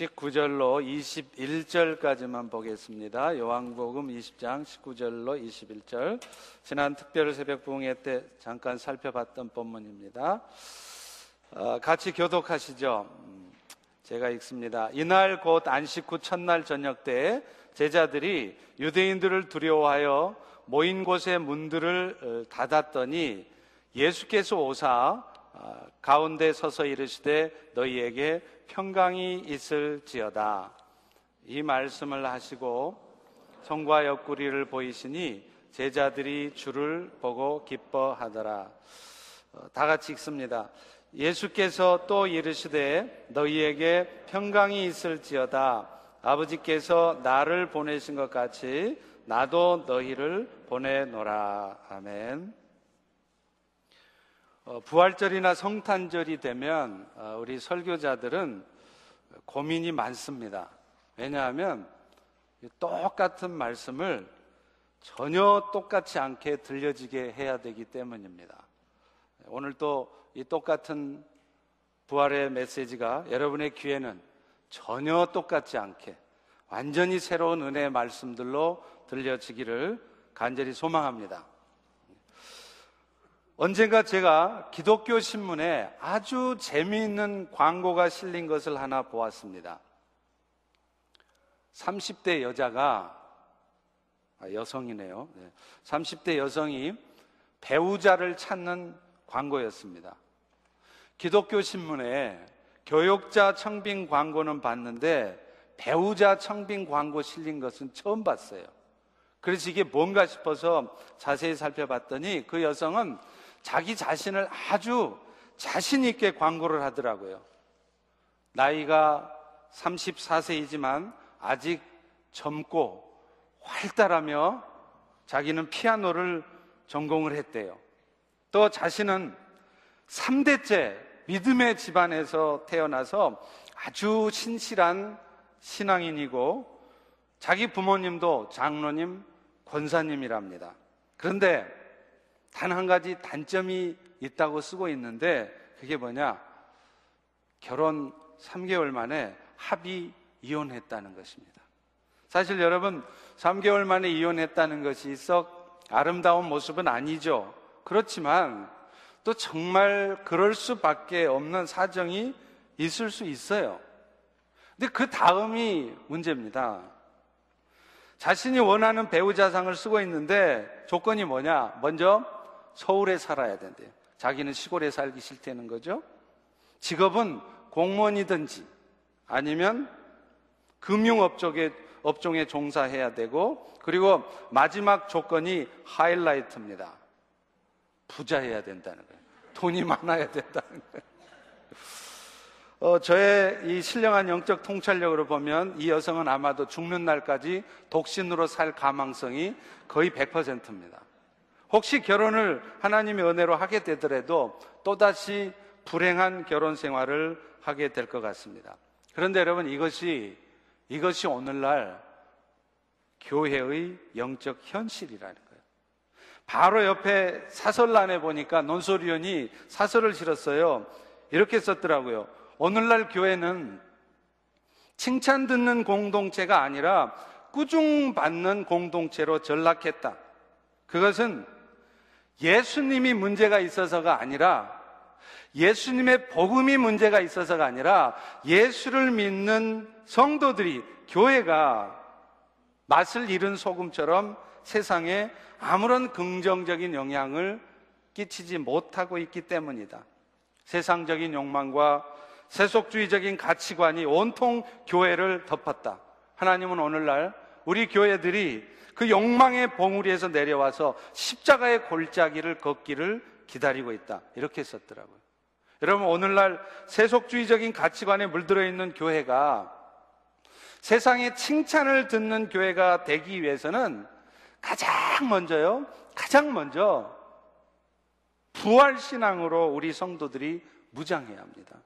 19절로 21절까지만 보겠습니다. 요한복음 20장 19절로 21절. 지난 특별 새벽 부흥회 때 잠깐 살펴봤던 본문입니다. 어, 같이 교독하시죠. 음, 제가 읽습니다. 이날 곧 안식 후 첫날 저녁 때 제자들이 유대인들을 두려워하여 모인 곳의 문들을 어, 닫았더니 예수께서 오사 아, 가운데 서서 이르시되 너희에게 평강이 있을지어다. 이 말씀을 하시고 성과 옆구리를 보이시니 제자들이 주를 보고 기뻐하더라. 어, 다 같이 읽습니다. 예수께서 또 이르시되 너희에게 평강이 있을지어다. 아버지께서 나를 보내신 것 같이 나도 너희를 보내노라. 아멘. 어, 부활절이나 성탄절이 되면 어, 우리 설교자들은 고민이 많습니다. 왜냐하면 똑같은 말씀을 전혀 똑같지 않게 들려지게 해야 되기 때문입니다. 오늘 또 이 똑같은 부활의 메시지가 여러분의 귀에는 전혀 똑같지 않게 완전히 새로운 은혜의 말씀들로 들려지기를 간절히 소망합니다. 언젠가 제가 기독교 신문에 아주 재미있는 광고가 실린 것을 하나 보았습니다. 30대 여자가, 아, 여성이네요. 30대 여성이 배우자를 찾는 광고였습니다. 기독교 신문에 교육자 청빙 광고는 봤는데 배우자 청빙 광고 실린 것은 처음 봤어요. 그래서 이게 뭔가 싶어서 자세히 살펴봤더니 그 여성은 자기 자신을 아주 자신 있게 광고를 하더라고요. 나이가 34세이지만 아직 젊고 활달하며 자기는 피아노를 전공을 했대요. 또 자신은 3대째 믿음의 집안에서 태어나서 아주 신실한 신앙인이고 자기 부모님도 장로님, 권사님이랍니다. 그런데 단 한 가지 단점이 있다고 쓰고 있는데 그게 뭐냐? 결혼 3개월 만에 합의 이혼했다는 것입니다. 사실 여러분 3개월 만에 이혼했다는 것이 썩 아름다운 모습은 아니죠. 그렇지만 또 정말 그럴 수밖에 없는 사정이 있을 수 있어요. 근데 그 다음이 문제입니다. 자신이 원하는 배우자상을 쓰고 있는데 조건이 뭐냐? 먼저 서울에 살아야 된대요. 자기는 시골에 살기 싫다는 거죠. 직업은 공무원이든지 아니면 금융업종에 업종에 종사해야 되고 그리고 마지막 조건이 하이라이트입니다. 부자해야 된다는 거예요. 돈이 많아야 된다는 거예요. 어, 저의 이 신령한 영적 통찰력으로 보면 이 여성은 아마도 죽는 날까지 독신으로 살 가망성이 거의 100%입니다. 혹시 결혼을 하나님의 은혜로 하게 되더라도 또다시 불행한 결혼 생활을 하게 될 것 같습니다. 그런데 여러분 이것이 이것이 오늘날 교회의 영적 현실이라는 거예요. 바로 옆에 사설란에 보니까 논소리원이 사설을 실었어요. 이렇게 썼더라고요. 오늘날 교회는 칭찬 듣는 공동체가 아니라 꾸중받는 공동체로 전락했다. 그것은 예수님이 문제가 있어서가 아니라 예수님의 복음이 문제가 있어서가 아니라 예수를 믿는 성도들이 교회가 맛을 잃은 소금처럼 세상에 아무런 긍정적인 영향을 끼치지 못하고 있기 때문이다. 세상적인 욕망과 세속주의적인 가치관이 온통 교회를 덮었다. 하나님은 오늘날 우리 교회들이 그 욕망의 봉우리에서 내려와서 십자가의 골짜기를 걷기를 기다리고 있다. 이렇게 썼더라고요. 여러분, 오늘날 세속주의적인 가치관에 물들어 있는 교회가 세상의 칭찬을 듣는 교회가 되기 위해서는 가장 먼저요, 가장 먼저 부활신앙으로 우리 성도들이 무장해야 합니다.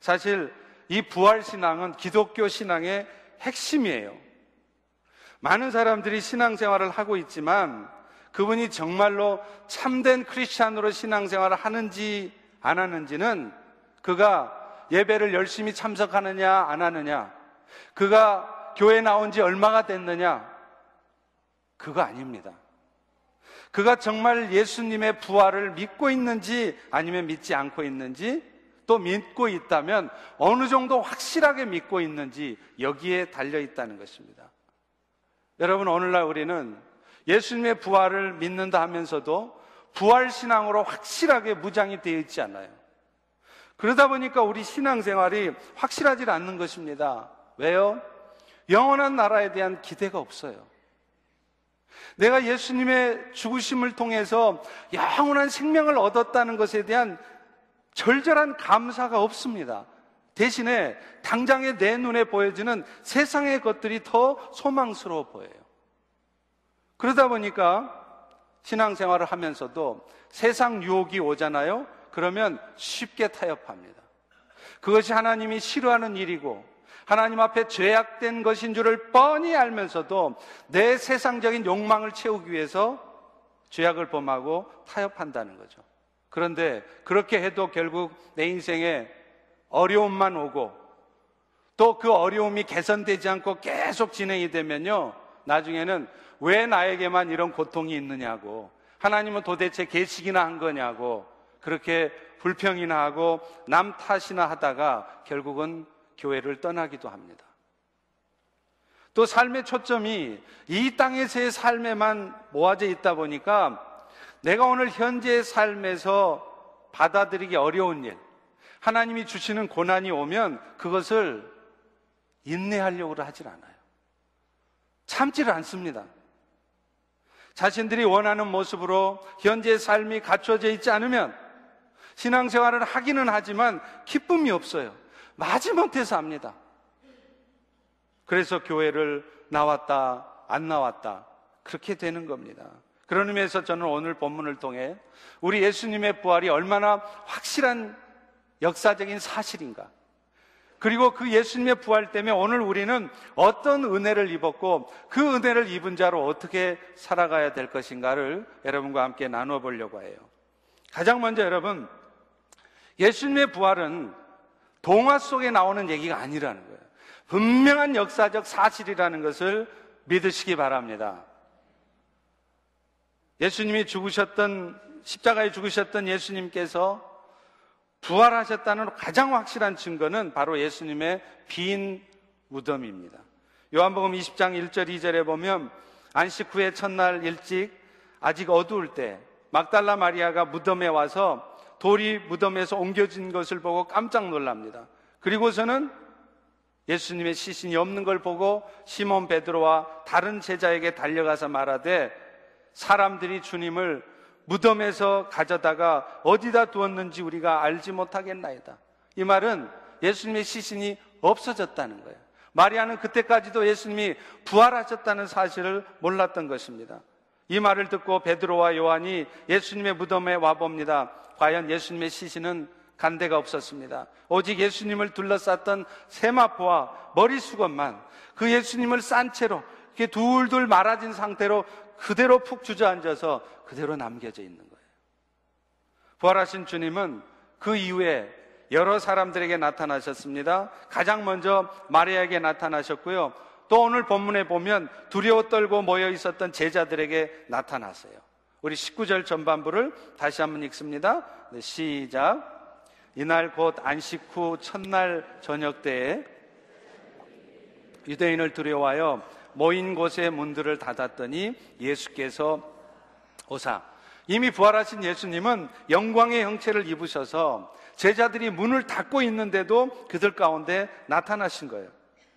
사실 이 부활신앙은 기독교 신앙의 핵심이에요. 많은 사람들이 신앙생활을 하고 있지만 그분이 정말로 참된 크리스찬으로 신앙생활을 하는지 안 하는지는 그가 예배를 열심히 참석하느냐, 안 하느냐, 그가 교회 나온 지 얼마가 됐느냐, 그거 아닙니다. 그가 정말 예수님의 부활을 믿고 있는지 아니면 믿지 않고 있는지 또 믿고 있다면 어느 정도 확실하게 믿고 있는지 여기에 달려 있다는 것입니다. 여러분, 오늘날 우리는 예수님의 부활을 믿는다 하면서도 부활 신앙으로 확실하게 무장이 되어 있지 않아요. 그러다 보니까 우리 신앙생활이 확실하지 않는 것입니다. 왜요? 영원한 나라에 대한 기대가 없어요. 내가 예수님의 죽으심을 통해서 영원한 생명을 얻었다는 것에 대한 절절한 감사가 없습니다. 대신에 당장에 내 눈에 보여지는 세상의 것들이 더 소망스러워 보여요. 그러다 보니까 신앙생활을 하면서도 세상 유혹이 오잖아요. 그러면 쉽게 타협합니다. 그것이 하나님이 싫어하는 일이고 하나님 앞에 죄악된 것인 줄을 뻔히 알면서도 내 세상적인 욕망을 채우기 위해서 죄악을 범하고 타협한다는 거죠. 그런데 그렇게 해도 결국 내 인생에 어려움만 오고 또 그 어려움이 개선되지 않고 계속 진행이 되면요. 나중에는 왜 나에게만 이런 고통이 있느냐고 하나님은 도대체 계시기나 한 거냐고 그렇게 불평이나 하고 남 탓이나 하다가 결국은 교회를 떠나기도 합니다. 또 삶의 초점이 이 땅에서의 삶에만 모아져 있다 보니까 내가 오늘 현재의 삶에서 받아들이기 어려운 일, 하나님이 주시는 고난이 오면 그것을 인내하려고 하질 않아요. 참지를 않습니다. 자신들이 원하는 모습으로 현재의 삶이 갖춰져 있지 않으면 신앙생활을 하기는 하지만 기쁨이 없어요. 마지못해서 합니다. 그래서 교회를 나왔다, 안 나왔다. 그렇게 되는 겁니다. 그런 의미에서 저는 오늘 본문을 통해 우리 예수님의 부활이 얼마나 확실한 역사적인 사실인가. 그리고 그 예수님의 부활 때문에 오늘 우리는 어떤 은혜를 입었고 그 은혜를 입은 자로 어떻게 살아가야 될 것인가를 여러분과 함께 나눠 보려고 해요. 가장 먼저 여러분, 예수님의 부활은 동화 속에 나오는 얘기가 아니라는 거예요. 분명한 역사적 사실이라는 것을 믿으시기 바랍니다. 예수님이 죽으셨던, 십자가에 죽으셨던 예수님께서 부활하셨다는 가장 확실한 증거는 바로 예수님의 빈 무덤입니다. 요한복음 20장 1절 2절에 보면 안식 후에 첫날 일찍 아직 어두울 때 막달라 마리아가 무덤에 와서 돌이 무덤에서 옮겨진 것을 보고 깜짝 놀랍니다. 그리고서는 예수님의 시신이 없는 걸 보고 시몬 베드로와 다른 제자에게 달려가서 말하되 사람들이 주님을 무덤에서 가져다가 어디다 두었는지 우리가 알지 못하겠나이다. 이 말은 예수님의 시신이 없어졌다는 거예요. 마리아는 그때까지도 예수님이 부활하셨다는 사실을 몰랐던 것입니다. 이 말을 듣고 베드로와 요한이 예수님의 무덤에 와봅니다. 과연 예수님의 시신은 간 데가 없었습니다. 오직 예수님을 둘러쌌던 세마포와 머리 수건만 그 예수님을 싼 채로 이렇게 둘둘 말아진 상태로 그대로 푹 주저앉아서 그대로 남겨져 있는 거예요. 부활하신 주님은 그 이후에 여러 사람들에게 나타나셨습니다. 가장 먼저 마리아에게 나타나셨고요. 또 오늘 본문에 보면 두려워 떨고 모여 있었던 제자들에게 나타났어요. 우리 19절 전반부를 다시 한번 읽습니다. 네, 시작. 이날 곧 안식 후 첫날 저녁 때에 유대인을 두려워하여 모인 곳의 문들을 닫았더니 예수께서 오사 이미 부활하신 예수님은 영광의 형체를 입으셔서 제자들이 문을 닫고 있는데도 그들 가운데 나타나신 거예요.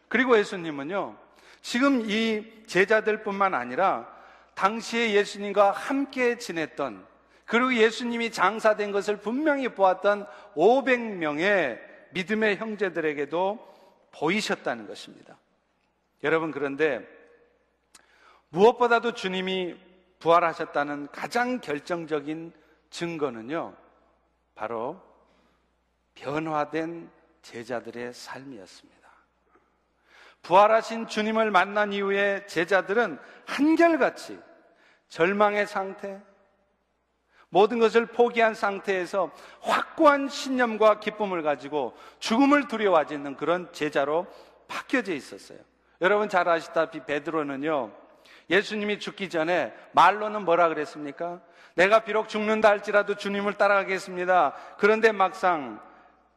그리고 예수님은요, 지금 이 제자들 뿐만 아니라 당시에 예수님과 함께 지냈던 그리고 예수님이 장사된 것을 분명히 보았던 500명의 믿음의 형제들에게도 보이셨다는 것입니다. 여러분, 그런데 무엇보다도 주님이 부활하셨다는 가장 결정적인 증거는요, 바로 변화된 제자들의 삶이었습니다. 부활하신 주님을 만난 이후에 제자들은 한결같이 절망의 상태, 모든 것을 포기한 상태에서 확고한 신념과 기쁨을 가지고 죽음을 두려워하지 않는 그런 제자로 바뀌어져 있었어요. 여러분 잘 아시다시피 베드로는요. 예수님이 죽기 전에 말로는 뭐라 그랬습니까? 내가 비록 죽는다 할지라도 주님을 따라가겠습니다. 그런데 막상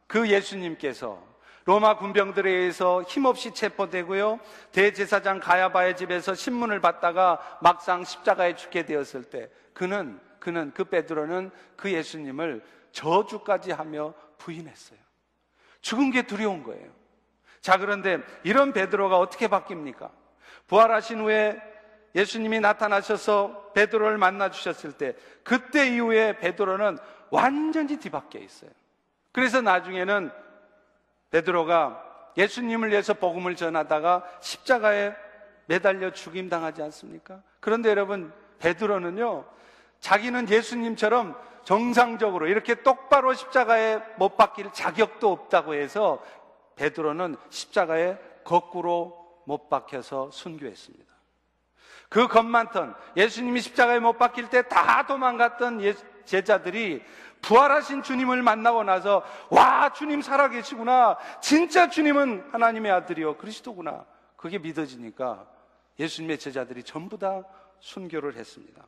그 예수님께서 로마 군병들에 의해서 힘없이 체포되고요. 대제사장 가야바의 집에서 신문을 받다가 막상 십자가에 죽게 되었을 때 그는 그는 그 베드로는 그 예수님을 저주까지 하며 부인했어요. 죽은 게 두려운 거예요. 자, 그런데 이런 베드로가 어떻게 바뀝니까? 부활하신 후에 예수님이 나타나셔서 베드로를 만나 주셨을 때 그때 이후에 베드로는 완전히 뒤바뀌어 있어요. 그래서 나중에는 베드로가 예수님을 위해서 복음을 전하다가 십자가에 매달려 죽임 당하지 않습니까? 그런데 여러분 베드로는요 자기는 예수님처럼 정상적으로 이렇게 똑바로 십자가에 못 박힐 자격도 없다고 해서 베드로는 십자가에 거꾸로 못 박혀서 순교했습니다. 그겁 많던 예수님이 십자가에 못 박힐 때 다 도망갔던 제자들이 부활하신 주님을 만나고 나서 와 주님 살아계시구나 진짜 주님은 하나님의 아들이요 그리스도구나 그게 믿어지니까 예수님의 제자들이 전부 다 순교를 했습니다.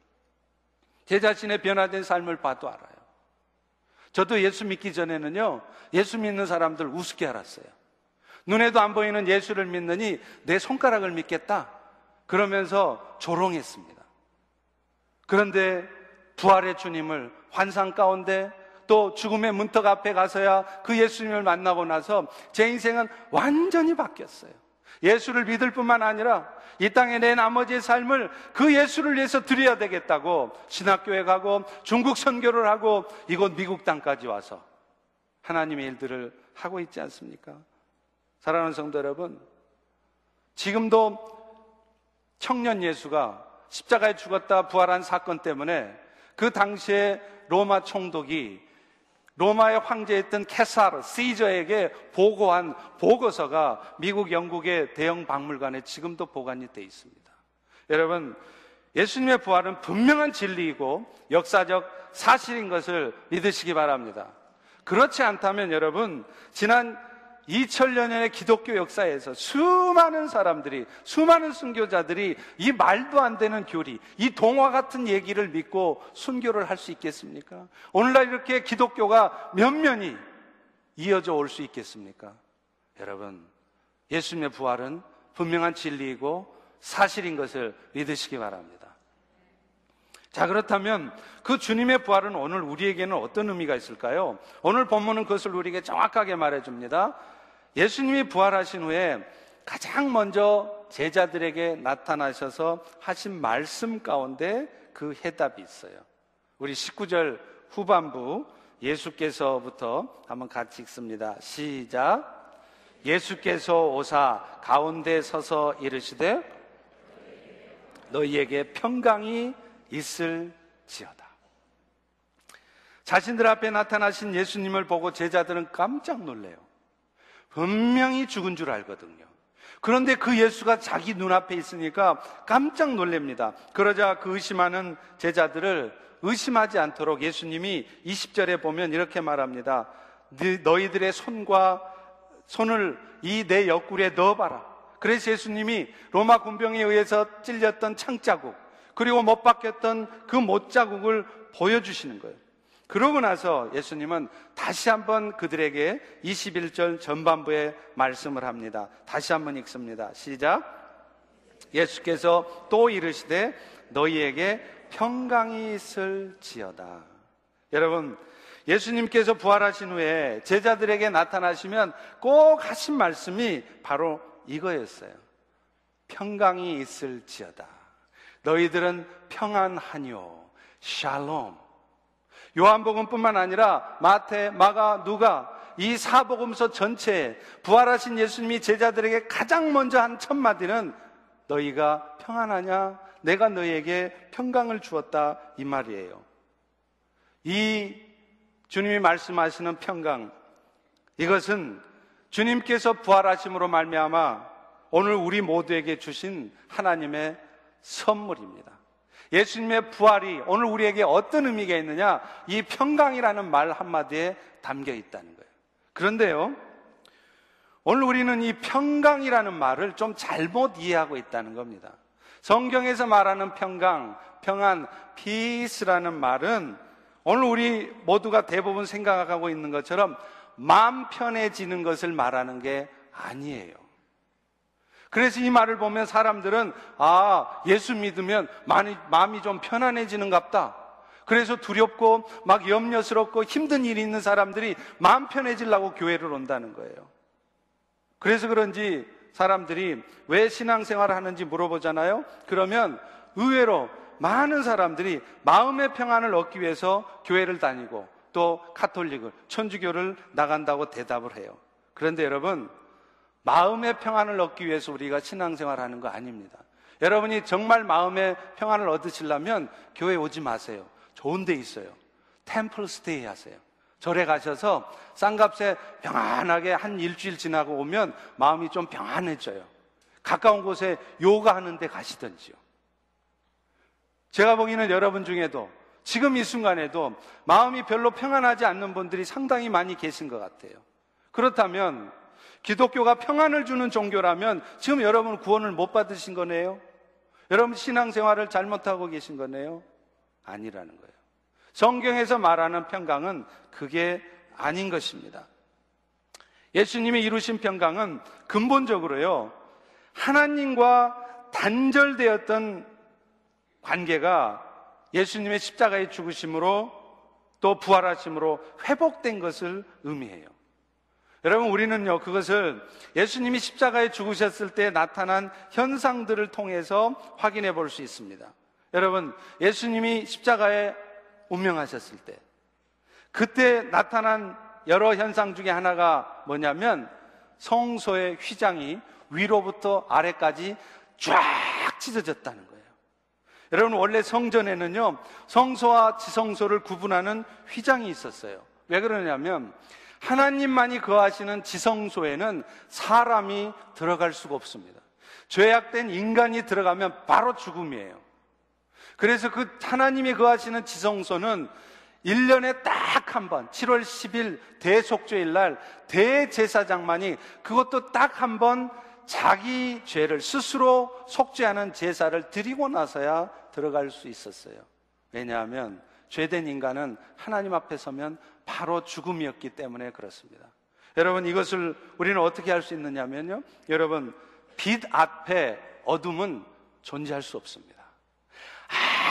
제 자신의 변화된 삶을 봐도 알아요. 저도 예수 믿기 전에는요, 예수 믿는 사람들 우습게 알았어요. 눈에도 안 보이는 예수를 믿느니 내 손가락을 믿겠다. 그러면서 조롱했습니다. 그런데 부활의 주님을 환상 가운데 또 죽음의 문턱 앞에 가서야 그 예수님을 만나고 나서 제 인생은 완전히 바뀌었어요. 예수를 믿을 뿐만 아니라 이 땅에 내 나머지의 삶을 그 예수를 위해서 드려야 되겠다고 신학교에 가고 중국 선교를 하고 이곳 미국 땅까지 와서 하나님의 일들을 하고 있지 않습니까? 사랑하는 성도 여러분, 지금도 청년 예수가 십자가에 죽었다 부활한 사건 때문에 그 당시에 로마 총독이 로마의 황제였던 캐사르, 시저에게 보고한 보고서가 미국, 영국의 대형 박물관에 지금도 보관이 돼 있습니다. 여러분, 예수님의 부활은 분명한 진리이고 역사적 사실인 것을 믿으시기 바랍니다. 그렇지 않다면 여러분, 지난 2000년의 기독교 역사에서 수많은 사람들이, 수많은 순교자들이 이 말도 안 되는 교리, 이 동화 같은 얘기를 믿고 순교를 할 수 있겠습니까? 오늘날 이렇게 기독교가 면면이 이어져 올 수 있겠습니까? 여러분, 예수님의 부활은 분명한 진리이고 사실인 것을 믿으시기 바랍니다. 자, 그렇다면 그 주님의 부활은 오늘 우리에게는 어떤 의미가 있을까요? 오늘 본문은 그것을 우리에게 정확하게 말해줍니다. 예수님이 부활하신 후에 가장 먼저 제자들에게 나타나셔서 하신 말씀 가운데 그 해답이 있어요. 우리 19절 후반부 예수께서부터 한번 같이 읽습니다. 시작. 예수께서 오사 가운데 서서 이르시되 너희에게 평강이 있을지어다. 자신들 앞에 나타나신 예수님을 보고 제자들은 깜짝 놀래요. 분명히 죽은 줄 알거든요. 그런데 그 예수가 자기 눈앞에 있으니까 깜짝 놀랍니다. 그러자 그 의심하는 제자들을 의심하지 않도록 예수님이 20절에 보면 이렇게 말합니다. 너희들의 손과 손을 이 내 옆구리에 넣어봐라. 그래서 예수님이 로마 군병에 의해서 찔렸던 창자국, 그리고 못 박혔던 그 못자국을 보여주시는 거예요. 그러고 나서 예수님은 다시 한번 그들에게 21절 전반부에 말씀을 합니다. 다시 한번 읽습니다. 시작. 예수께서 또 이르시되 너희에게 평강이 있을지어다. 여러분, 예수님께서 부활하신 후에 제자들에게 나타나시면 꼭 하신 말씀이 바로 이거였어요. 평강이 있을지어다. 너희들은 평안하뇨. 샬롬. 요한복음뿐만 아니라 마태, 마가, 누가 이 사복음서 전체에 부활하신 예수님이 제자들에게 가장 먼저 한 첫 마디는 너희가 평안하냐? 내가 너희에게 평강을 주었다 이 말이에요. 이 주님이 말씀하시는 평강 이것은 주님께서 부활하심으로 말미암아 오늘 우리 모두에게 주신 하나님의 선물입니다. 예수님의 부활이 오늘 우리에게 어떤 의미가 있느냐? 이 평강이라는 말 한마디에 담겨 있다는 거예요. 그런데요, 오늘 우리는 이 평강이라는 말을 좀 잘못 이해하고 있다는 겁니다. 성경에서 말하는 평강, 평안, 피스라는 말은 오늘 우리 모두가 대부분 생각하고 있는 것처럼 마음 편해지는 것을 말하는 게 아니에요. 그래서 이 말을 보면 사람들은 아, 예수 믿으면 마음이, 마음이 좀 편안해지는갑다. 그래서 두렵고 막 염려스럽고 힘든 일이 있는 사람들이 마음 편해지려고 교회를 온다는 거예요. 그래서 그런지 사람들이 왜 신앙생활을 하는지 물어보잖아요. 그러면 의외로 많은 사람들이 마음의 평안을 얻기 위해서 교회를 다니고 또 카톨릭을 천주교를 나간다고 대답을 해요. 그런데 여러분 마음의 평안을 얻기 위해서 우리가 신앙생활 하는 거 아닙니다. 여러분이 정말 마음의 평안을 얻으시려면 교회 오지 마세요. 좋은 데 있어요. 템플 스테이 하세요. 절에 가셔서 쌍값에 평안하게 한 일주일 지나고 오면 마음이 좀 평안해져요. 가까운 곳에 요가 하는 데 가시던지요. 제가 보기에는 여러분 중에도 지금 이 순간에도 마음이 별로 평안하지 않는 분들이 상당히 많이 계신 것 같아요. 그렇다면 기독교가 평안을 주는 종교라면 지금 여러분 구원을 못 받으신 거네요? 여러분 신앙생활을 잘못하고 계신 거네요? 아니라는 거예요. 성경에서 말하는 평강은 그게 아닌 것입니다. 예수님이 이루신 평강은 근본적으로요, 하나님과 단절되었던 관계가 예수님의 십자가의 죽으심으로 또 부활하심으로 회복된 것을 의미해요. 여러분, 우리는요, 그것을 예수님이 십자가에 죽으셨을 때 나타난 현상들을 통해서 확인해 볼 수 있습니다. 여러분, 예수님이 십자가에 운명하셨을 때, 그때 나타난 여러 현상 중에 하나가 뭐냐면, 성소의 휘장이 위로부터 아래까지 쫙 찢어졌다는 거예요. 여러분, 원래 성전에는요, 성소와 지성소를 구분하는 휘장이 있었어요. 왜 그러냐면, 하나님만이 거하시는 지성소에는 사람이 들어갈 수가 없습니다. 죄악된 인간이 들어가면 바로 죽음이에요. 그래서 그 하나님이 거하시는 지성소는 1년에 딱 한 번, 7월 10일 대속죄일 날 대제사장만이 그것도 딱 한 번 자기 죄를 스스로 속죄하는 제사를 드리고 나서야 들어갈 수 있었어요. 왜냐하면 죄된 인간은 하나님 앞에 서면 바로 죽음이었기 때문에 그렇습니다. 여러분 이것을 우리는 어떻게 할 수 있느냐면요. 여러분 빛 앞에 어둠은 존재할 수 없습니다.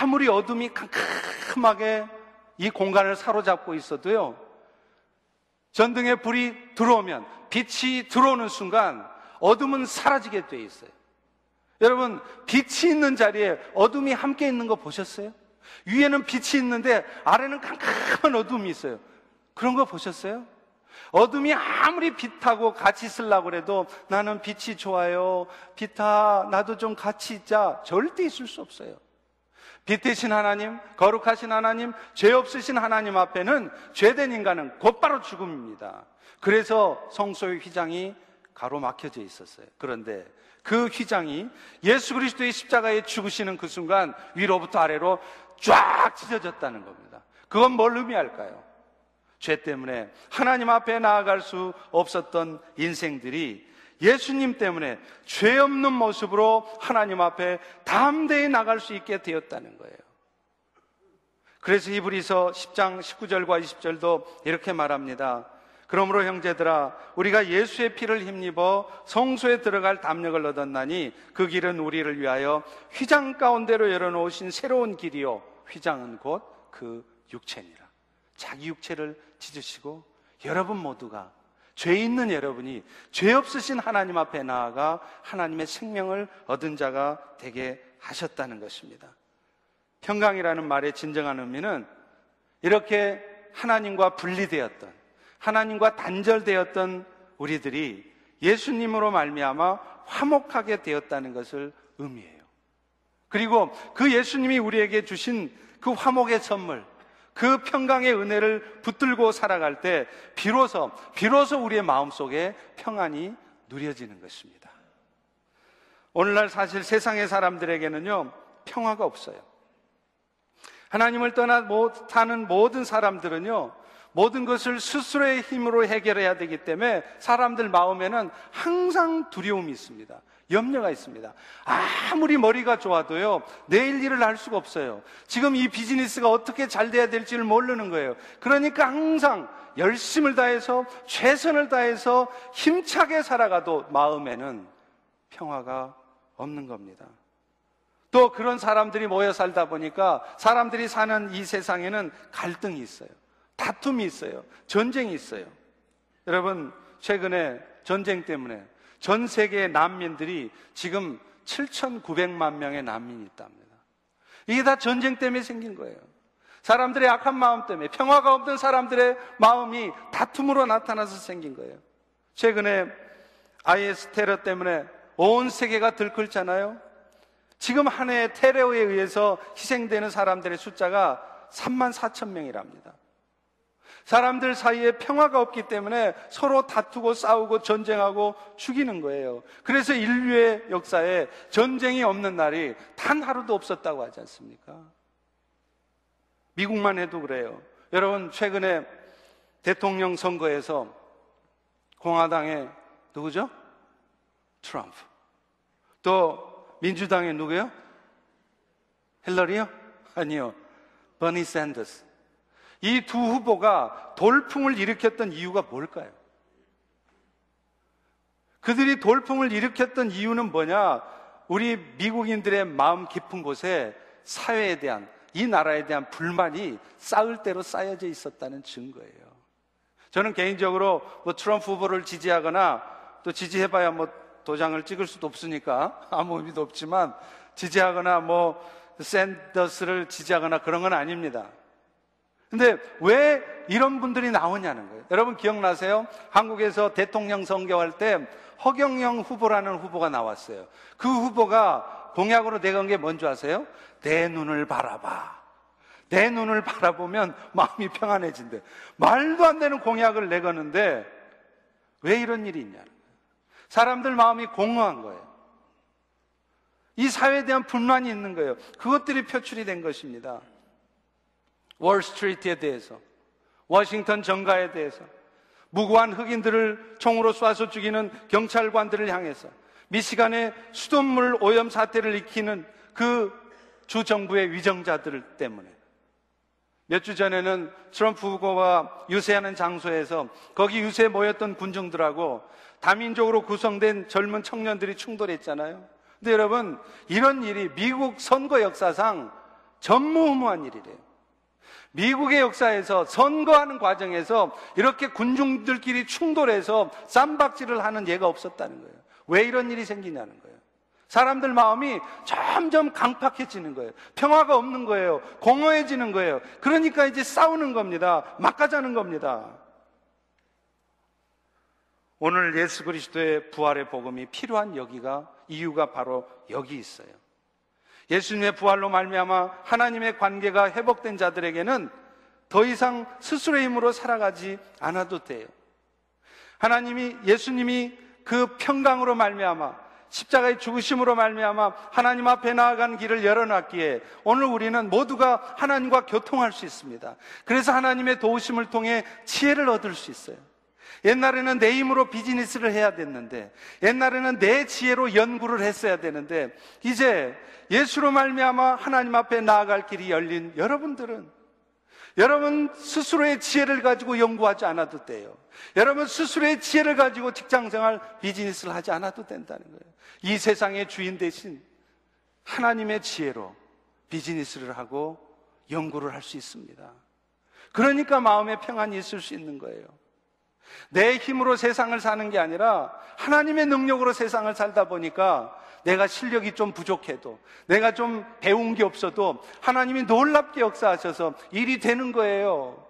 아무리 어둠이 캄캄하게 이 공간을 사로잡고 있어도요. 전등에 불이 들어오면 빛이 들어오는 순간 어둠은 사라지게 돼 있어요. 여러분 빛이 있는 자리에 어둠이 함께 있는 거 보셨어요? 위에는 빛이 있는데 아래는 캄캄한 어둠이 있어요. 그런 거 보셨어요? 어둠이 아무리 빛하고 같이 있으려고 그래도 나는 빛이 좋아요. 빛아, 나도 좀 같이 있자. 절대 있을 수 없어요. 빛 대신 하나님, 거룩하신 하나님, 죄 없으신 하나님 앞에는 죄된 인간은 곧바로 죽음입니다. 그래서 성소의 휘장이 가로막혀져 있었어요. 그런데 그 휘장이 예수 그리스도의 십자가에 죽으시는 그 순간 위로부터 아래로 쫙 찢어졌다는 겁니다. 그건 뭘 의미할까요? 죄 때문에 하나님 앞에 나아갈 수 없었던 인생들이 예수님 때문에 죄 없는 모습으로 하나님 앞에 담대히 나갈 수 있게 되었다는 거예요. 그래서 히브리서 10장 19절과 20절도 이렇게 말합니다. 그러므로 형제들아 우리가 예수의 피를 힘입어 성소에 들어갈 담력을 얻었나니 그 길은 우리를 위하여 휘장 가운데로 열어놓으신 새로운 길이요 휘장은 곧 그 육체니라 자기 육체를 찢으시고 여러분 모두가 죄 있는 여러분이 죄 없으신 하나님 앞에 나아가 하나님의 생명을 얻은 자가 되게 하셨다는 것입니다. 평강이라는 말의 진정한 의미는 이렇게 하나님과 분리되었던 하나님과 단절되었던 우리들이 예수님으로 말미암아 화목하게 되었다는 것을 의미해요. 그리고 그 예수님이 우리에게 주신 그 화목의 선물, 그 평강의 은혜를 붙들고 살아갈 때 비로소 비로소 우리의 마음속에 평안이 누려지는 것입니다. 오늘날 사실 세상의 사람들에게는요 평화가 없어요. 하나님을 떠나 사는 모든 사람들은요, 모든 것을 스스로의 힘으로 해결해야 되기 때문에 사람들 마음에는 항상 두려움이 있습니다. 염려가 있습니다. 아무리 머리가 좋아도요, 내일 일을 할 수가 없어요. 지금 이 비즈니스가 어떻게 잘 돼야 될지를 모르는 거예요. 그러니까 항상 열심을 다해서, 최선을 다해서 힘차게 살아가도 마음에는 평화가 없는 겁니다. 또 그런 사람들이 모여 살다 보니까 사람들이 사는 이 세상에는 갈등이 있어요. 다툼이 있어요. 전쟁이 있어요. 여러분, 최근에 전쟁 때문에 전 세계의 난민들이 지금 7,900만 명의 난민이 있답니다. 이게 다 전쟁 때문에 생긴 거예요. 사람들의 악한 마음 때문에 평화가 없던 사람들의 마음이 다툼으로 나타나서 생긴 거예요. 최근에 IS 테러 때문에 온 세계가 들끓잖아요. 지금 한해 테러에 의해서 희생되는 사람들의 숫자가 3만 4천 명이랍니다. 사람들 사이에 평화가 없기 때문에 서로 다투고 싸우고 전쟁하고 죽이는 거예요. 그래서 인류의 역사에 전쟁이 없는 날이 단 하루도 없었다고 하지 않습니까? 미국만 해도 그래요. 여러분, 최근에 대통령 선거에서 공화당의 누구죠? 트럼프. 또 민주당의 누구요? 힐러리요? 아니요. 버니 샌더스. 이 두 후보가 돌풍을 일으켰던 이유가 뭘까요? 그들이 돌풍을 일으켰던 이유는 뭐냐? 우리 미국인들의 마음 깊은 곳에 사회에 대한, 이 나라에 대한 불만이 쌓을 대로 쌓여져 있었다는 증거예요. 저는 개인적으로 뭐 트럼프 후보를 지지하거나 또 지지해봐야 뭐 도장을 찍을 수도 없으니까 아무 의미도 없지만 지지하거나 뭐 샌더스를 지지하거나 그런 건 아닙니다. 근데 왜 이런 분들이 나오냐는 거예요. 여러분 기억나세요? 한국에서 대통령 선거할 때 허경영 후보라는 후보가 나왔어요. 그 후보가 공약으로 내건 게 뭔지 아세요? 내 눈을 바라봐. 내 눈을 바라보면 마음이 평안해진대. 말도 안 되는 공약을 내거는데 왜 이런 일이 거예요. 사람들 마음이 공허한 거예요. 이 사회에 대한 불만이 있는 거예요. 그것들이 표출이 된 것입니다. 월스트리트에 대해서, 워싱턴 정가에 대해서, 무고한 흑인들을 총으로 쏴서 죽이는 경찰관들을 향해서, 미시간의 수돗물 오염 사태를 익히는 그 주 정부의 위정자들 때문에 몇주 전에는 트럼프 후보가 유세하는 장소에서 거기 유세에 모였던 군중들하고 다민족으로 구성된 젊은 청년들이 충돌했잖아요. 근데 여러분, 이런 일이 미국 선거 역사상 전무후무한 일이래요. 미국의 역사에서 선거하는 과정에서 이렇게 군중들끼리 충돌해서 쌈박질을 하는 예가 없었다는 거예요. 왜 이런 일이 생기냐는 거예요. 사람들 마음이 점점 강팍해지는 거예요. 평화가 없는 거예요. 공허해지는 거예요. 그러니까 이제 싸우는 겁니다. 막가자는 겁니다. 오늘 예수 그리스도의 부활의 복음이 필요한 여기가 이유가 바로 여기 있어요. 예수님의 부활로 말미암아 하나님의 관계가 회복된 자들에게는 더 이상 스스로의 힘으로 살아가지 않아도 돼요. 하나님이 예수님이 그 평강으로 말미암아 십자가의 죽으심으로 말미암아 하나님 앞에 나아간 길을 열어놨기에 오늘 우리는 모두가 하나님과 교통할 수 있습니다. 그래서 하나님의 도우심을 통해 지혜를 얻을 수 있어요. 옛날에는 내 힘으로 비즈니스를 해야 됐는데, 옛날에는 내 지혜로 연구를 했어야 되는데, 이제 예수로 말미암아 하나님 앞에 나아갈 길이 열린 여러분들은 여러분 스스로의 지혜를 가지고 연구하지 않아도 돼요. 여러분 스스로의 지혜를 가지고 직장생활 비즈니스를 하지 않아도 된다는 거예요. 이 세상의 주인 대신 하나님의 지혜로 비즈니스를 하고 연구를 할 수 있습니다. 그러니까 마음의 평안이 있을 수 있는 거예요. 내 힘으로 세상을 사는 게 아니라 하나님의 능력으로 세상을 살다 보니까 내가 실력이 좀 부족해도 내가 좀 배운 게 없어도 하나님이 놀랍게 역사하셔서 일이 되는 거예요.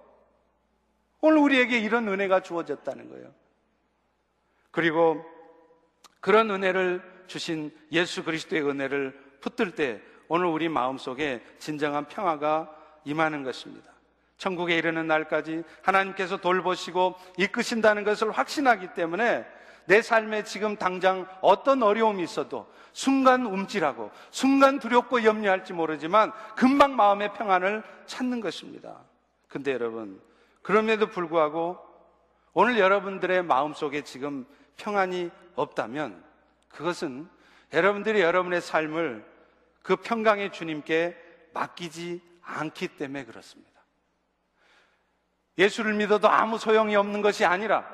오늘 우리에게 이런 은혜가 주어졌다는 거예요. 그리고 그런 은혜를 주신 예수 그리스도의 은혜를 붙들 때 오늘 우리 마음속에 진정한 평화가 임하는 것입니다. 천국에 이르는 날까지 하나님께서 돌보시고 이끄신다는 것을 확신하기 때문에 내 삶에 지금 당장 어떤 어려움이 있어도 순간 움찔하고 순간 두렵고 염려할지 모르지만 금방 마음의 평안을 찾는 것입니다. 근데 여러분, 그럼에도 불구하고 오늘 여러분들의 마음 속에 지금 평안이 없다면 그것은 여러분들이 여러분의 삶을 그 평강의 주님께 맡기지 않기 때문에 그렇습니다. 예수를 믿어도 아무 소용이 없는 것이 아니라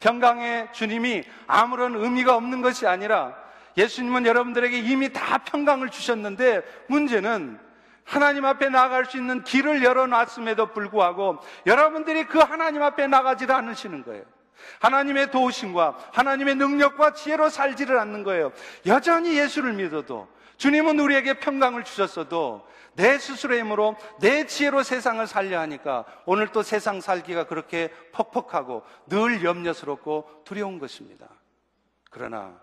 평강의 주님이 아무런 의미가 없는 것이 아니라 예수님은 여러분들에게 이미 다 평강을 주셨는데 문제는 하나님 앞에 나갈 수 있는 길을 열어놨음에도 불구하고 여러분들이 그 하나님 앞에 나가지를 않으시는 거예요. 하나님의 도우심과 하나님의 능력과 지혜로 살지를 않는 거예요. 여전히 예수를 믿어도 주님은 우리에게 평강을 주셨어도 내 스스로의 힘으로 내 지혜로 세상을 살려 하니까 오늘 또 세상 살기가 그렇게 퍽퍽하고 늘 염려스럽고 두려운 것입니다. 그러나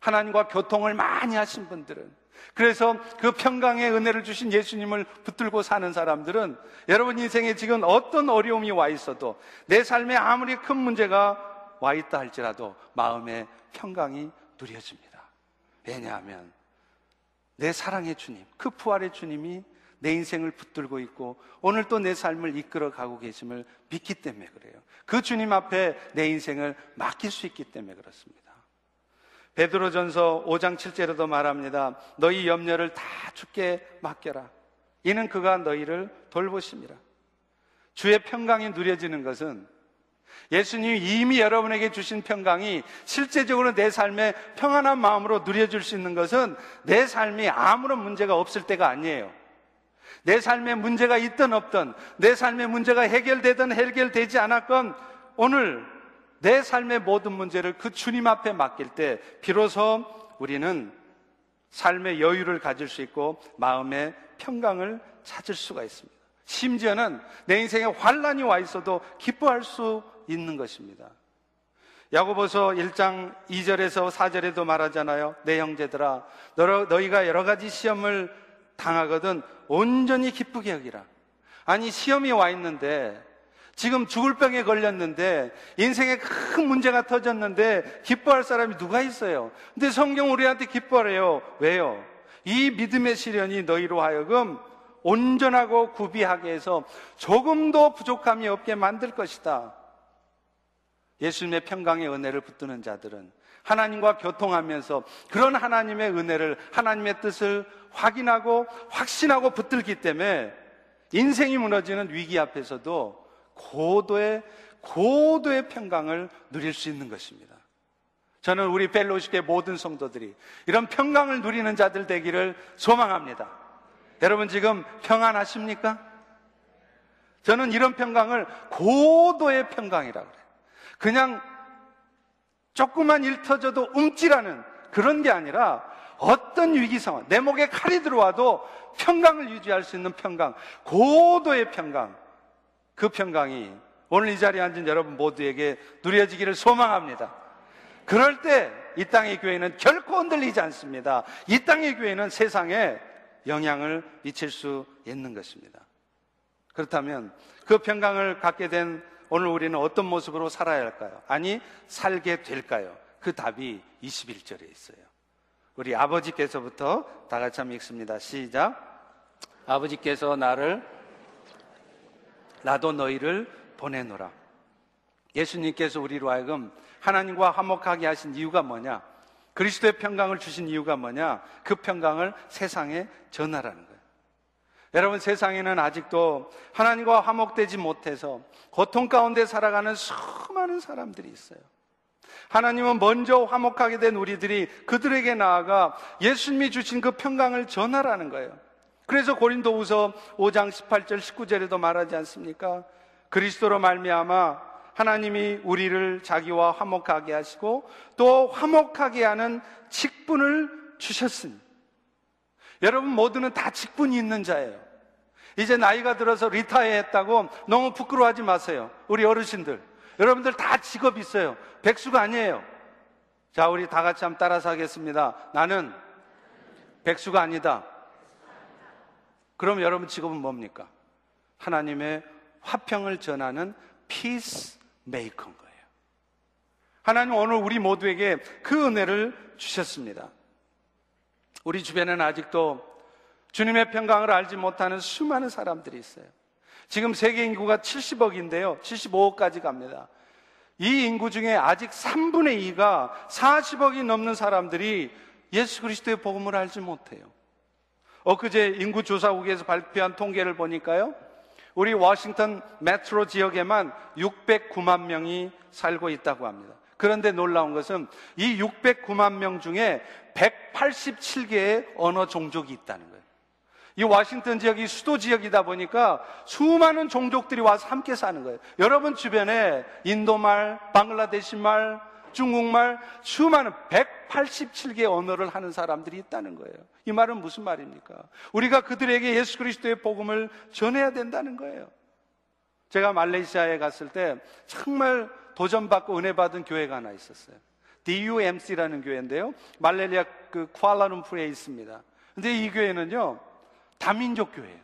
하나님과 교통을 많이 하신 분들은 그래서 그 평강의 은혜를 주신 예수님을 붙들고 사는 사람들은 여러분 인생에 지금 어떤 어려움이 와 있어도 내 삶에 아무리 큰 문제가 와 있다 할지라도 마음의 평강이 누려집니다. 왜냐하면 내 사랑의 주님, 그 부활의 주님이 내 인생을 붙들고 있고 오늘 또 내 삶을 이끌어 가고 계심을 믿기 때문에 그래요. 그 주님 앞에 내 인생을 맡길 수 있기 때문에 그렇습니다. 베드로전서 5장 7절에도 말합니다. 너희 염려를 다 주께 맡겨라. 이는 그가 너희를 돌보십니다. 주의 평강이 누려지는 것은 예수님이 이미 여러분에게 주신 평강이 실제적으로 내 삶에 평안한 마음으로 누려질 수 있는 것은 내 삶이 아무런 문제가 없을 때가 아니에요. 내 삶에 문제가 있든 없든, 내 삶에 문제가 해결되든 해결되지 않았건, 오늘 내 삶의 모든 문제를 그 주님 앞에 맡길 때, 비로소 우리는 삶의 여유를 가질 수 있고, 마음의 평강을 찾을 수가 있습니다. 심지어는 내 인생에 환란이 와 있어도 기뻐할 수 있는 것입니다. 야고보서 1장 2절에서 4절에도 말하잖아요. 내 형제들아 너희가 여러 가지 시험을 당하거든 온전히 기쁘게 여기라. 아니 시험이 와 있는데 지금 죽을 병에 걸렸는데 인생에 큰 문제가 터졌는데 기뻐할 사람이 누가 있어요? 근데 성경 우리한테 기뻐해요. 왜요? 이 믿음의 시련이 너희로 하여금 온전하고 구비하게 해서 조금도 부족함이 없게 만들 것이다. 예수님의 평강의 은혜를 붙드는 자들은 하나님과 교통하면서 그런 하나님의 은혜를, 하나님의 뜻을 확인하고 확신하고 붙들기 때문에 인생이 무너지는 위기 앞에서도 고도의, 고도의 평강을 누릴 수 있는 것입니다. 저는 우리 펠로시의 모든 성도들이 이런 평강을 누리는 자들 되기를 소망합니다. 여러분 지금 평안하십니까? 저는 이런 평강을 고도의 평강이라고 그래요. 그냥 조금만 일 터져도 움찔하는 그런 게 아니라 어떤 위기 상황, 내 목에 칼이 들어와도 평강을 유지할 수 있는 평강, 고도의 평강, 그 평강이 오늘 이 자리에 앉은 여러분 모두에게 누려지기를 소망합니다. 그럴 때 이 땅의 교회는 결코 흔들리지 않습니다. 이 땅의 교회는 세상에 영향을 미칠 수 있는 것입니다. 그렇다면 그 평강을 갖게 된 오늘 우리는 어떤 모습으로 살아야 할까요? 아니, 살게 될까요? 그 답이 21절에 있어요. 우리 아버지께서부터 다 같이 한번 읽습니다. 시작. 아버지께서 나를, 나도 너희를 보내노라. 예수님께서 우리로 하여금 하나님과 화목하게 하신 이유가 뭐냐? 그리스도의 평강을 주신 이유가 뭐냐? 그 평강을 세상에 전하라는. 여러분 세상에는 아직도 하나님과 화목되지 못해서 고통 가운데 살아가는 수많은 사람들이 있어요. 하나님은 먼저 화목하게 된 우리들이 그들에게 나아가 예수님이 주신 그 평강을 전하라는 거예요. 그래서 고린도후서 5장 18절 19절에도 말하지 않습니까? 그리스도로 말미암아 하나님이 우리를 자기와 화목하게 하시고 또 화목하게 하는 직분을 주셨으니 여러분 모두는 다 직분이 있는 자예요. 이제 나이가 들어서 리타이어 했다고 너무 부끄러워하지 마세요. 우리 어르신들. 여러분들 다 직업 있어요. 백수가 아니에요. 자, 우리 다 같이 한번 따라서 하겠습니다. 나는 백수가 아니다. 그럼 여러분 직업은 뭡니까? 하나님의 화평을 전하는 peacemaker인 거예요. 하나님 오늘 우리 모두에게 그 은혜를 주셨습니다. 우리 주변에는 아직도 주님의 평강을 알지 못하는 수많은 사람들이 있어요. 지금 세계 인구가 70억인데요. 75억까지 갑니다. 이 인구 중에 아직 3분의 2가 40억이 넘는 사람들이 예수 그리스도의 복음을 알지 못해요. 엊그제 인구조사국에서 발표한 통계를 보니까요. 우리 워싱턴 메트로 지역에만 609만 명이 살고 있다고 합니다. 그런데 놀라운 것은 이 609만 명 중에 187개의 언어 종족이 있다는 거예요. 이 워싱턴 지역이 수도 지역이다 보니까 수많은 종족들이 와서 함께 사는 거예요. 여러분 주변에 인도말, 방글라데시 말, 중국말, 수많은 187개 언어를 하는 사람들이 있다는 거예요. 이 말은 무슨 말입니까? 우리가 그들에게 예수 그리스도의 복음을 전해야 된다는 거예요. 제가 말레이시아에 갔을 때 정말 도전받고 은혜 받은 교회가 하나 있었어요. DUMC라는 교회인데요. 말레리아 그 쿠알라룸푸르에 있습니다. 근데 이 교회는요. 다민족 교회예요.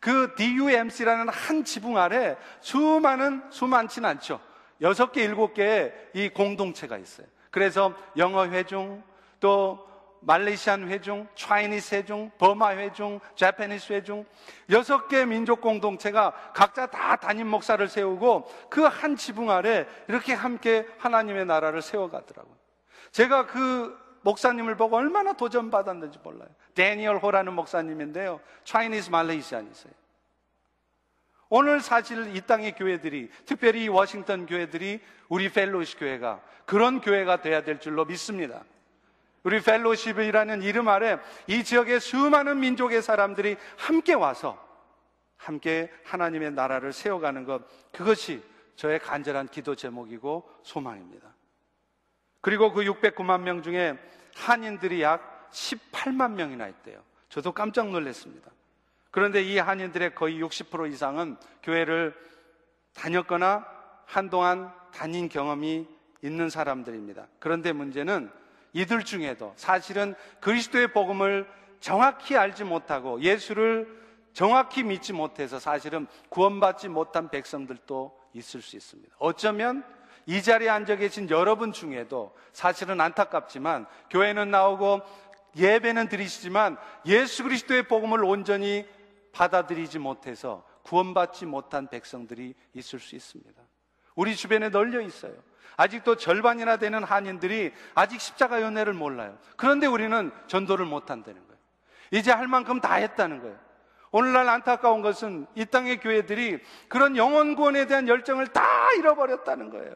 그 DUMC라는 한 지붕 아래 수많은 수많지는 않죠. 여섯 개, 일곱 개의 이 공동체가 있어요. 그래서 영어 회중, 또 말레이시안 회중, 차이니스 회중, 버마 회중, 자파니스 회중, 여섯 개 민족 공동체가 각자 다 담임 목사를 세우고 그 한 지붕 아래 이렇게 함께 하나님의 나라를 세워가더라고요. 제가 그 목사님을 보고 얼마나 도전 받았는지 몰라요. 데니얼 호라는 목사님인데요. 차이니스 말레이시안이세요. 오늘 사실 이 땅의 교회들이, 특별히 워싱턴 교회들이 우리 펠로시 교회가 그런 교회가 돼야 될 줄로 믿습니다. 우리 펠로십이라는 이름 아래 이 지역의 수많은 민족의 사람들이 함께 와서 함께 하나님의 나라를 세워가는 것, 그것이 저의 간절한 기도 제목이고 소망입니다. 그리고 그 609만 명 중에 한인들이 약 18만 명이나 있대요. 저도 깜짝 놀랐습니다. 그런데 이 한인들의 거의 60% 이상은 교회를 다녔거나 한동안 다닌 경험이 있는 사람들입니다. 그런데 문제는 이들 중에도 사실은 그리스도의 복음을 정확히 알지 못하고 예수를 정확히 믿지 못해서 사실은 구원받지 못한 백성들도 있을 수 있습니다. 어쩌면 이 자리에 앉아 계신 여러분 중에도 사실은 안타깝지만 교회는 나오고 예배는 드리시지만 예수 그리스도의 복음을 온전히 받아들이지 못해서 구원받지 못한 백성들이 있을 수 있습니다. 우리 주변에 널려 있어요. 아직도 절반이나 되는 한인들이 아직 십자가 연애를 몰라요. 그런데 우리는 전도를 못 한다는 거예요. 이제 할 만큼 다 했다는 거예요. 오늘날 안타까운 것은 이 땅의 교회들이 그런 영원 구원에 대한 열정을 다 잃어버렸다는 거예요.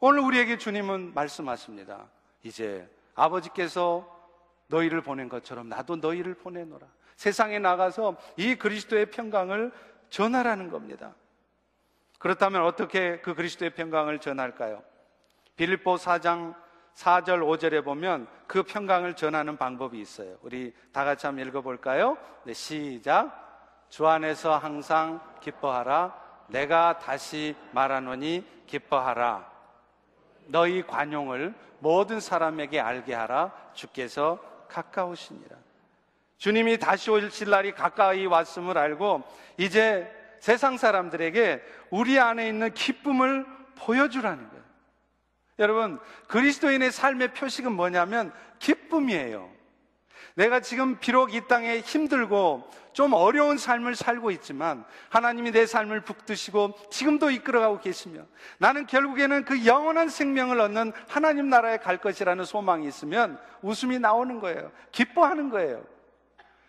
오늘 우리에게 주님은 말씀하십니다. 이제 아버지께서 너희를 보낸 것처럼 나도 너희를 보내노라. 세상에 나가서 이 그리스도의 평강을 전하라는 겁니다. 그렇다면 어떻게 그 그리스도의 평강을 전할까요? 빌립보 4장 4절 5절에 보면 그 평강을 전하는 방법이 있어요. 우리 다 같이 한번 읽어 볼까요? 네, 시작. 주 안에서 항상 기뻐하라. 내가 다시 말하노니 기뻐하라. 너희 관용을 모든 사람에게 알게 하라. 주께서 가까우시니라. 주님이 다시 오실 날이 가까이 왔음을 알고 이제 세상 사람들에게 우리 안에 있는 기쁨을 보여주라는 거예요. 여러분, 그리스도인의 삶의 표식은 뭐냐면 기쁨이에요. 내가 지금 비록 이 땅에 힘들고 좀 어려운 삶을 살고 있지만 하나님이 내 삶을 북드시고 지금도 이끌어가고 계시며 나는 결국에는 그 영원한 생명을 얻는 하나님 나라에 갈 것이라는 소망이 있으면 웃음이 나오는 거예요. 기뻐하는 거예요.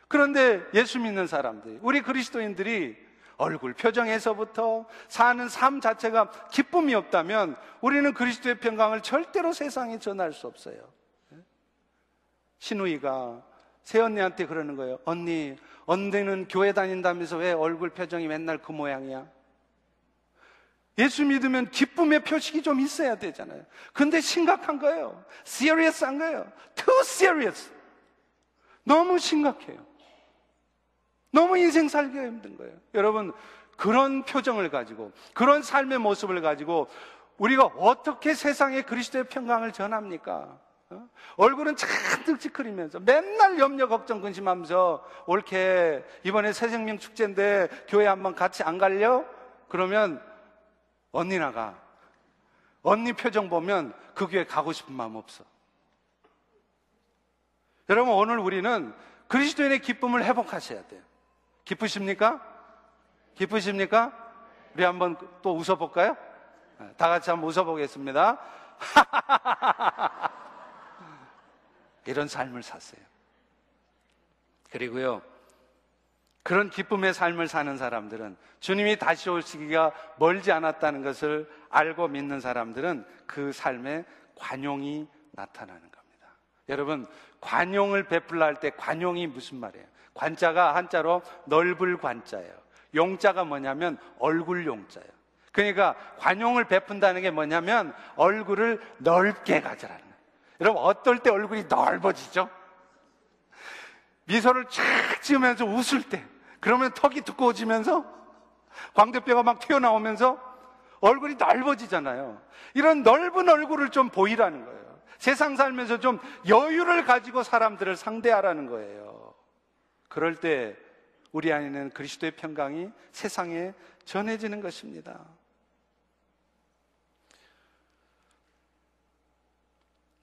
그런데 예수 믿는 사람들, 우리 그리스도인들이 얼굴 표정에서부터 사는 삶 자체가 기쁨이 없다면 우리는 그리스도의 평강을 절대로 세상에 전할 수 없어요. 신우이가 새언니한테 그러는 거예요. 언니, 언니는 교회 다닌다면서 왜 얼굴 표정이 맨날 그 모양이야? 예수 믿으면 기쁨의 표식이 좀 있어야 되잖아요. 근데 심각한 거예요. serious한 거예요. too serious. 너무 심각해요. 너무 인생 살기가 힘든 거예요. 여러분, 그런 표정을 가지고, 그런 삶의 모습을 가지고, 우리가 어떻게 세상에 그리스도의 평강을 전합니까? 어? 얼굴은 잔뜩 찌그리면서 맨날 염려, 걱정, 근심하면서 옳게 이번에 새생명 축제인데 교회 한번 같이 안 갈려? 그러면 언니 나가 언니 표정 보면 그 교회 가고 싶은 마음 없어. 여러분, 오늘 우리는 그리스도인의 기쁨을 회복하셔야 돼요. 기쁘십니까? 기쁘십니까? 우리 한번 또 웃어볼까요? 네, 다 같이 한번 웃어보겠습니다. 이런 삶을 사세요. 그리고요, 그런 기쁨의 삶을 사는 사람들은 주님이 다시 올 시기가 멀지 않았다는 것을 알고 믿는 사람들은 그 삶에 관용이 나타나는 겁니다. 여러분, 관용을 베풀라 할 때 관용이 무슨 말이에요? 관자가 한자로 넓을 관자예요. 용자가 뭐냐면 얼굴 용자예요. 그러니까 관용을 베푼다는 게 뭐냐면 얼굴을 넓게 가져라는 거예요. 여러분, 어떨 때 얼굴이 넓어지죠? 미소를 쫙 지으면서 웃을 때, 그러면 턱이 두꺼워지면서 광대뼈가 막 튀어나오면서 얼굴이 넓어지잖아요. 이런 넓은 얼굴을 좀 보이라는 거예요. 세상 살면서 좀 여유를 가지고 사람들을 상대하라는 거예요. 그럴 때 우리 안에 는 그리스도의 평강이 세상에 전해지는 것입니다.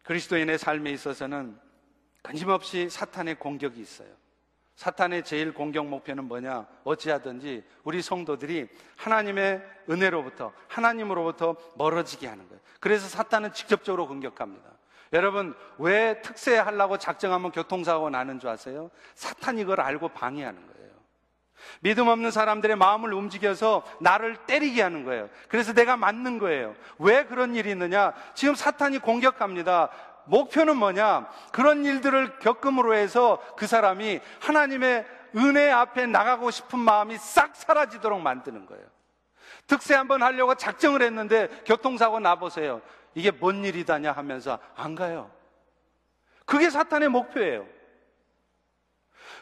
그리스도인의 삶에 있어서는 끊임없이 사탄의 공격이 있어요. 사탄의 제일 공격 목표는 뭐냐? 어찌하든지 우리 성도들이 하나님의 은혜로부터, 하나님으로부터 멀어지게 하는 거예요. 그래서 사탄은 직접적으로 공격합니다. 여러분, 왜 특세하려고 작정하면 교통사고가 나는 줄 아세요? 사탄이 그걸 알고 방해하는 거예요. 믿음 없는 사람들의 마음을 움직여서 나를 때리게 하는 거예요. 그래서 내가 맞는 거예요. 왜 그런 일이 있느냐? 지금 사탄이 공격합니다. 목표는 뭐냐? 그런 일들을 겪음으로 해서 그 사람이 하나님의 은혜 앞에 나가고 싶은 마음이 싹 사라지도록 만드는 거예요. 특세 한번 하려고 작정을 했는데 교통사고 나보세요. 이게 뭔 일이다냐 하면서 안 가요. 그게 사탄의 목표예요.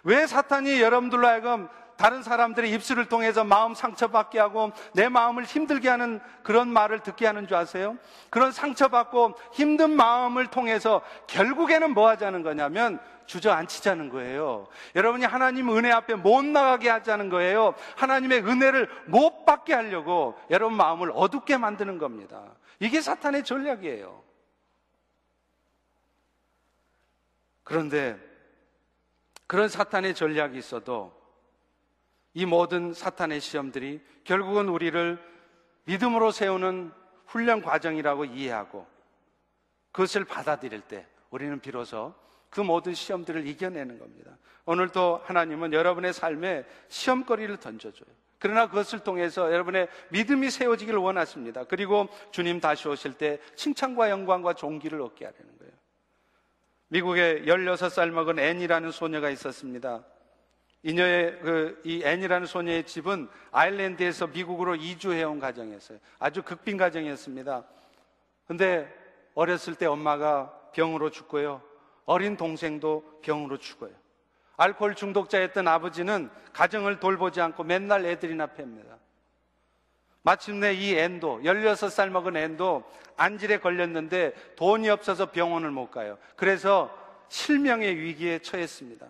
왜 사탄이 여러분들로 하여금 다른 사람들의 입술을 통해서 마음 상처받게 하고 내 마음을 힘들게 하는 그런 말을 듣게 하는 줄 아세요? 그런 상처받고 힘든 마음을 통해서 결국에는 뭐 하자는 거냐면 주저앉히자는 거예요. 여러분이 하나님 은혜 앞에 못 나가게 하자는 거예요. 하나님의 은혜를 못 받게 하려고 여러분 마음을 어둡게 만드는 겁니다. 이게 사탄의 전략이에요. 그런데 그런 사탄의 전략이 있어도 이 모든 사탄의 시험들이 결국은 우리를 믿음으로 세우는 훈련 과정이라고 이해하고 그것을 받아들일 때 우리는 비로소 그 모든 시험들을 이겨내는 겁니다. 오늘도 하나님은 여러분의 삶에 시험거리를 던져줘요. 그러나 그것을 통해서 여러분의 믿음이 세워지기를 원하십니다. 그리고 주님 다시 오실 때 칭찬과 영광과 존귀를 얻게 하려는 거예요. 미국에 16살 먹은 앤이라는 소녀가 있었습니다. 이녀의 그, 이 앤이라는 소녀의 집은 아일랜드에서 미국으로 이주해온 가정이었어요. 아주 극빈 가정이었습니다. 근데 어렸을 때 엄마가 병으로 죽고요. 어린 동생도 병으로 죽어요. 알코올 중독자였던 아버지는 가정을 돌보지 않고 맨날 애들이나 팹니다. 마침내 이 앤도, 16살 먹은 앤도 안질에 걸렸는데 돈이 없어서 병원을 못 가요. 그래서 실명의 위기에 처했습니다.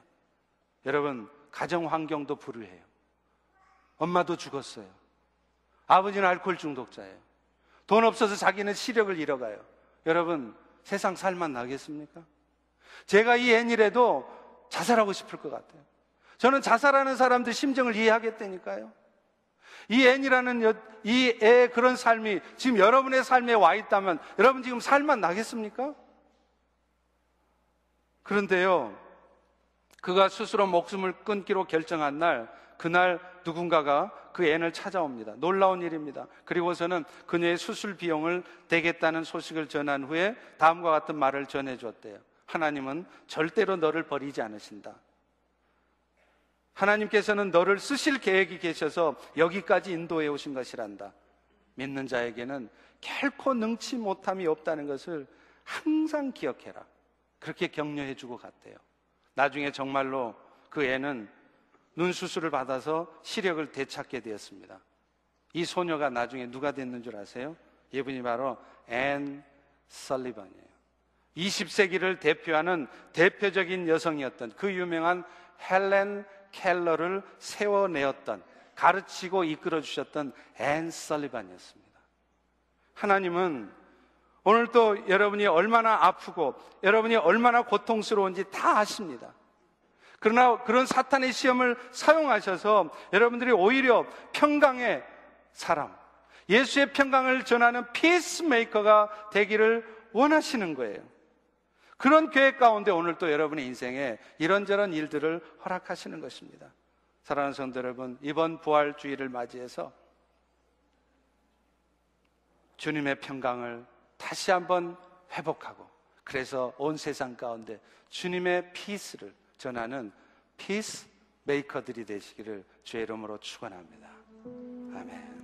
여러분, 가정 환경도 불우해요. 엄마도 죽었어요. 아버지는 알코올 중독자예요. 돈 없어서 자기는 시력을 잃어가요. 여러분, 세상 살만 나겠습니까? 제가 이 애니래도 자살하고 싶을 것 같아요. 저는 자살하는 사람들 심정을 이해하겠다니까요. 이 애니라는 이애 그런 삶이 지금 여러분의 삶에 와 있다면 여러분 지금 살만 나겠습니까? 그런데요, 그가 스스로 목숨을 끊기로 결정한 날, 그날 누군가가 그 앤을 찾아옵니다. 놀라운 일입니다. 그리고서는 그녀의 수술 비용을 대겠다는 소식을 전한 후에 다음과 같은 말을 전해줬대요. 하나님은 절대로 너를 버리지 않으신다. 하나님께서는 너를 쓰실 계획이 계셔서 여기까지 인도해 오신 것이란다. 믿는 자에게는 결코 능치 못함이 없다는 것을 항상 기억해라. 그렇게 격려해 주고 갔대요. 나중에 정말로 그 애는 눈 수술을 받아서 시력을 되찾게 되었습니다. 이 소녀가 나중에 누가 됐는 줄 아세요? 이분이 바로 앤 설리번이에요. 20세기를 대표하는 대표적인 여성이었던 그 유명한 헬렌 켈러를 세워내었던 가르치고 이끌어 주셨던 앤 설리반이었습니다. 하나님은 오늘 또 여러분이 얼마나 아프고 여러분이 얼마나 고통스러운지 다 아십니다. 그러나 그런 사탄의 시험을 사용하셔서 여러분들이 오히려 평강의 사람, 예수의 평강을 전하는 피스메이커가 되기를 원하시는 거예요. 그런 계획 가운데 오늘 또 여러분의 인생에 이런저런 일들을 허락하시는 것입니다. 사랑하는 성도 여러분, 이번 부활 주의를 맞이해서 주님의 평강을 다시 한번 회복하고 그래서 온 세상 가운데 주님의 피스를 전하는 피스 메이커들이 되시기를 주의 이름으로 축원합니다. 아멘.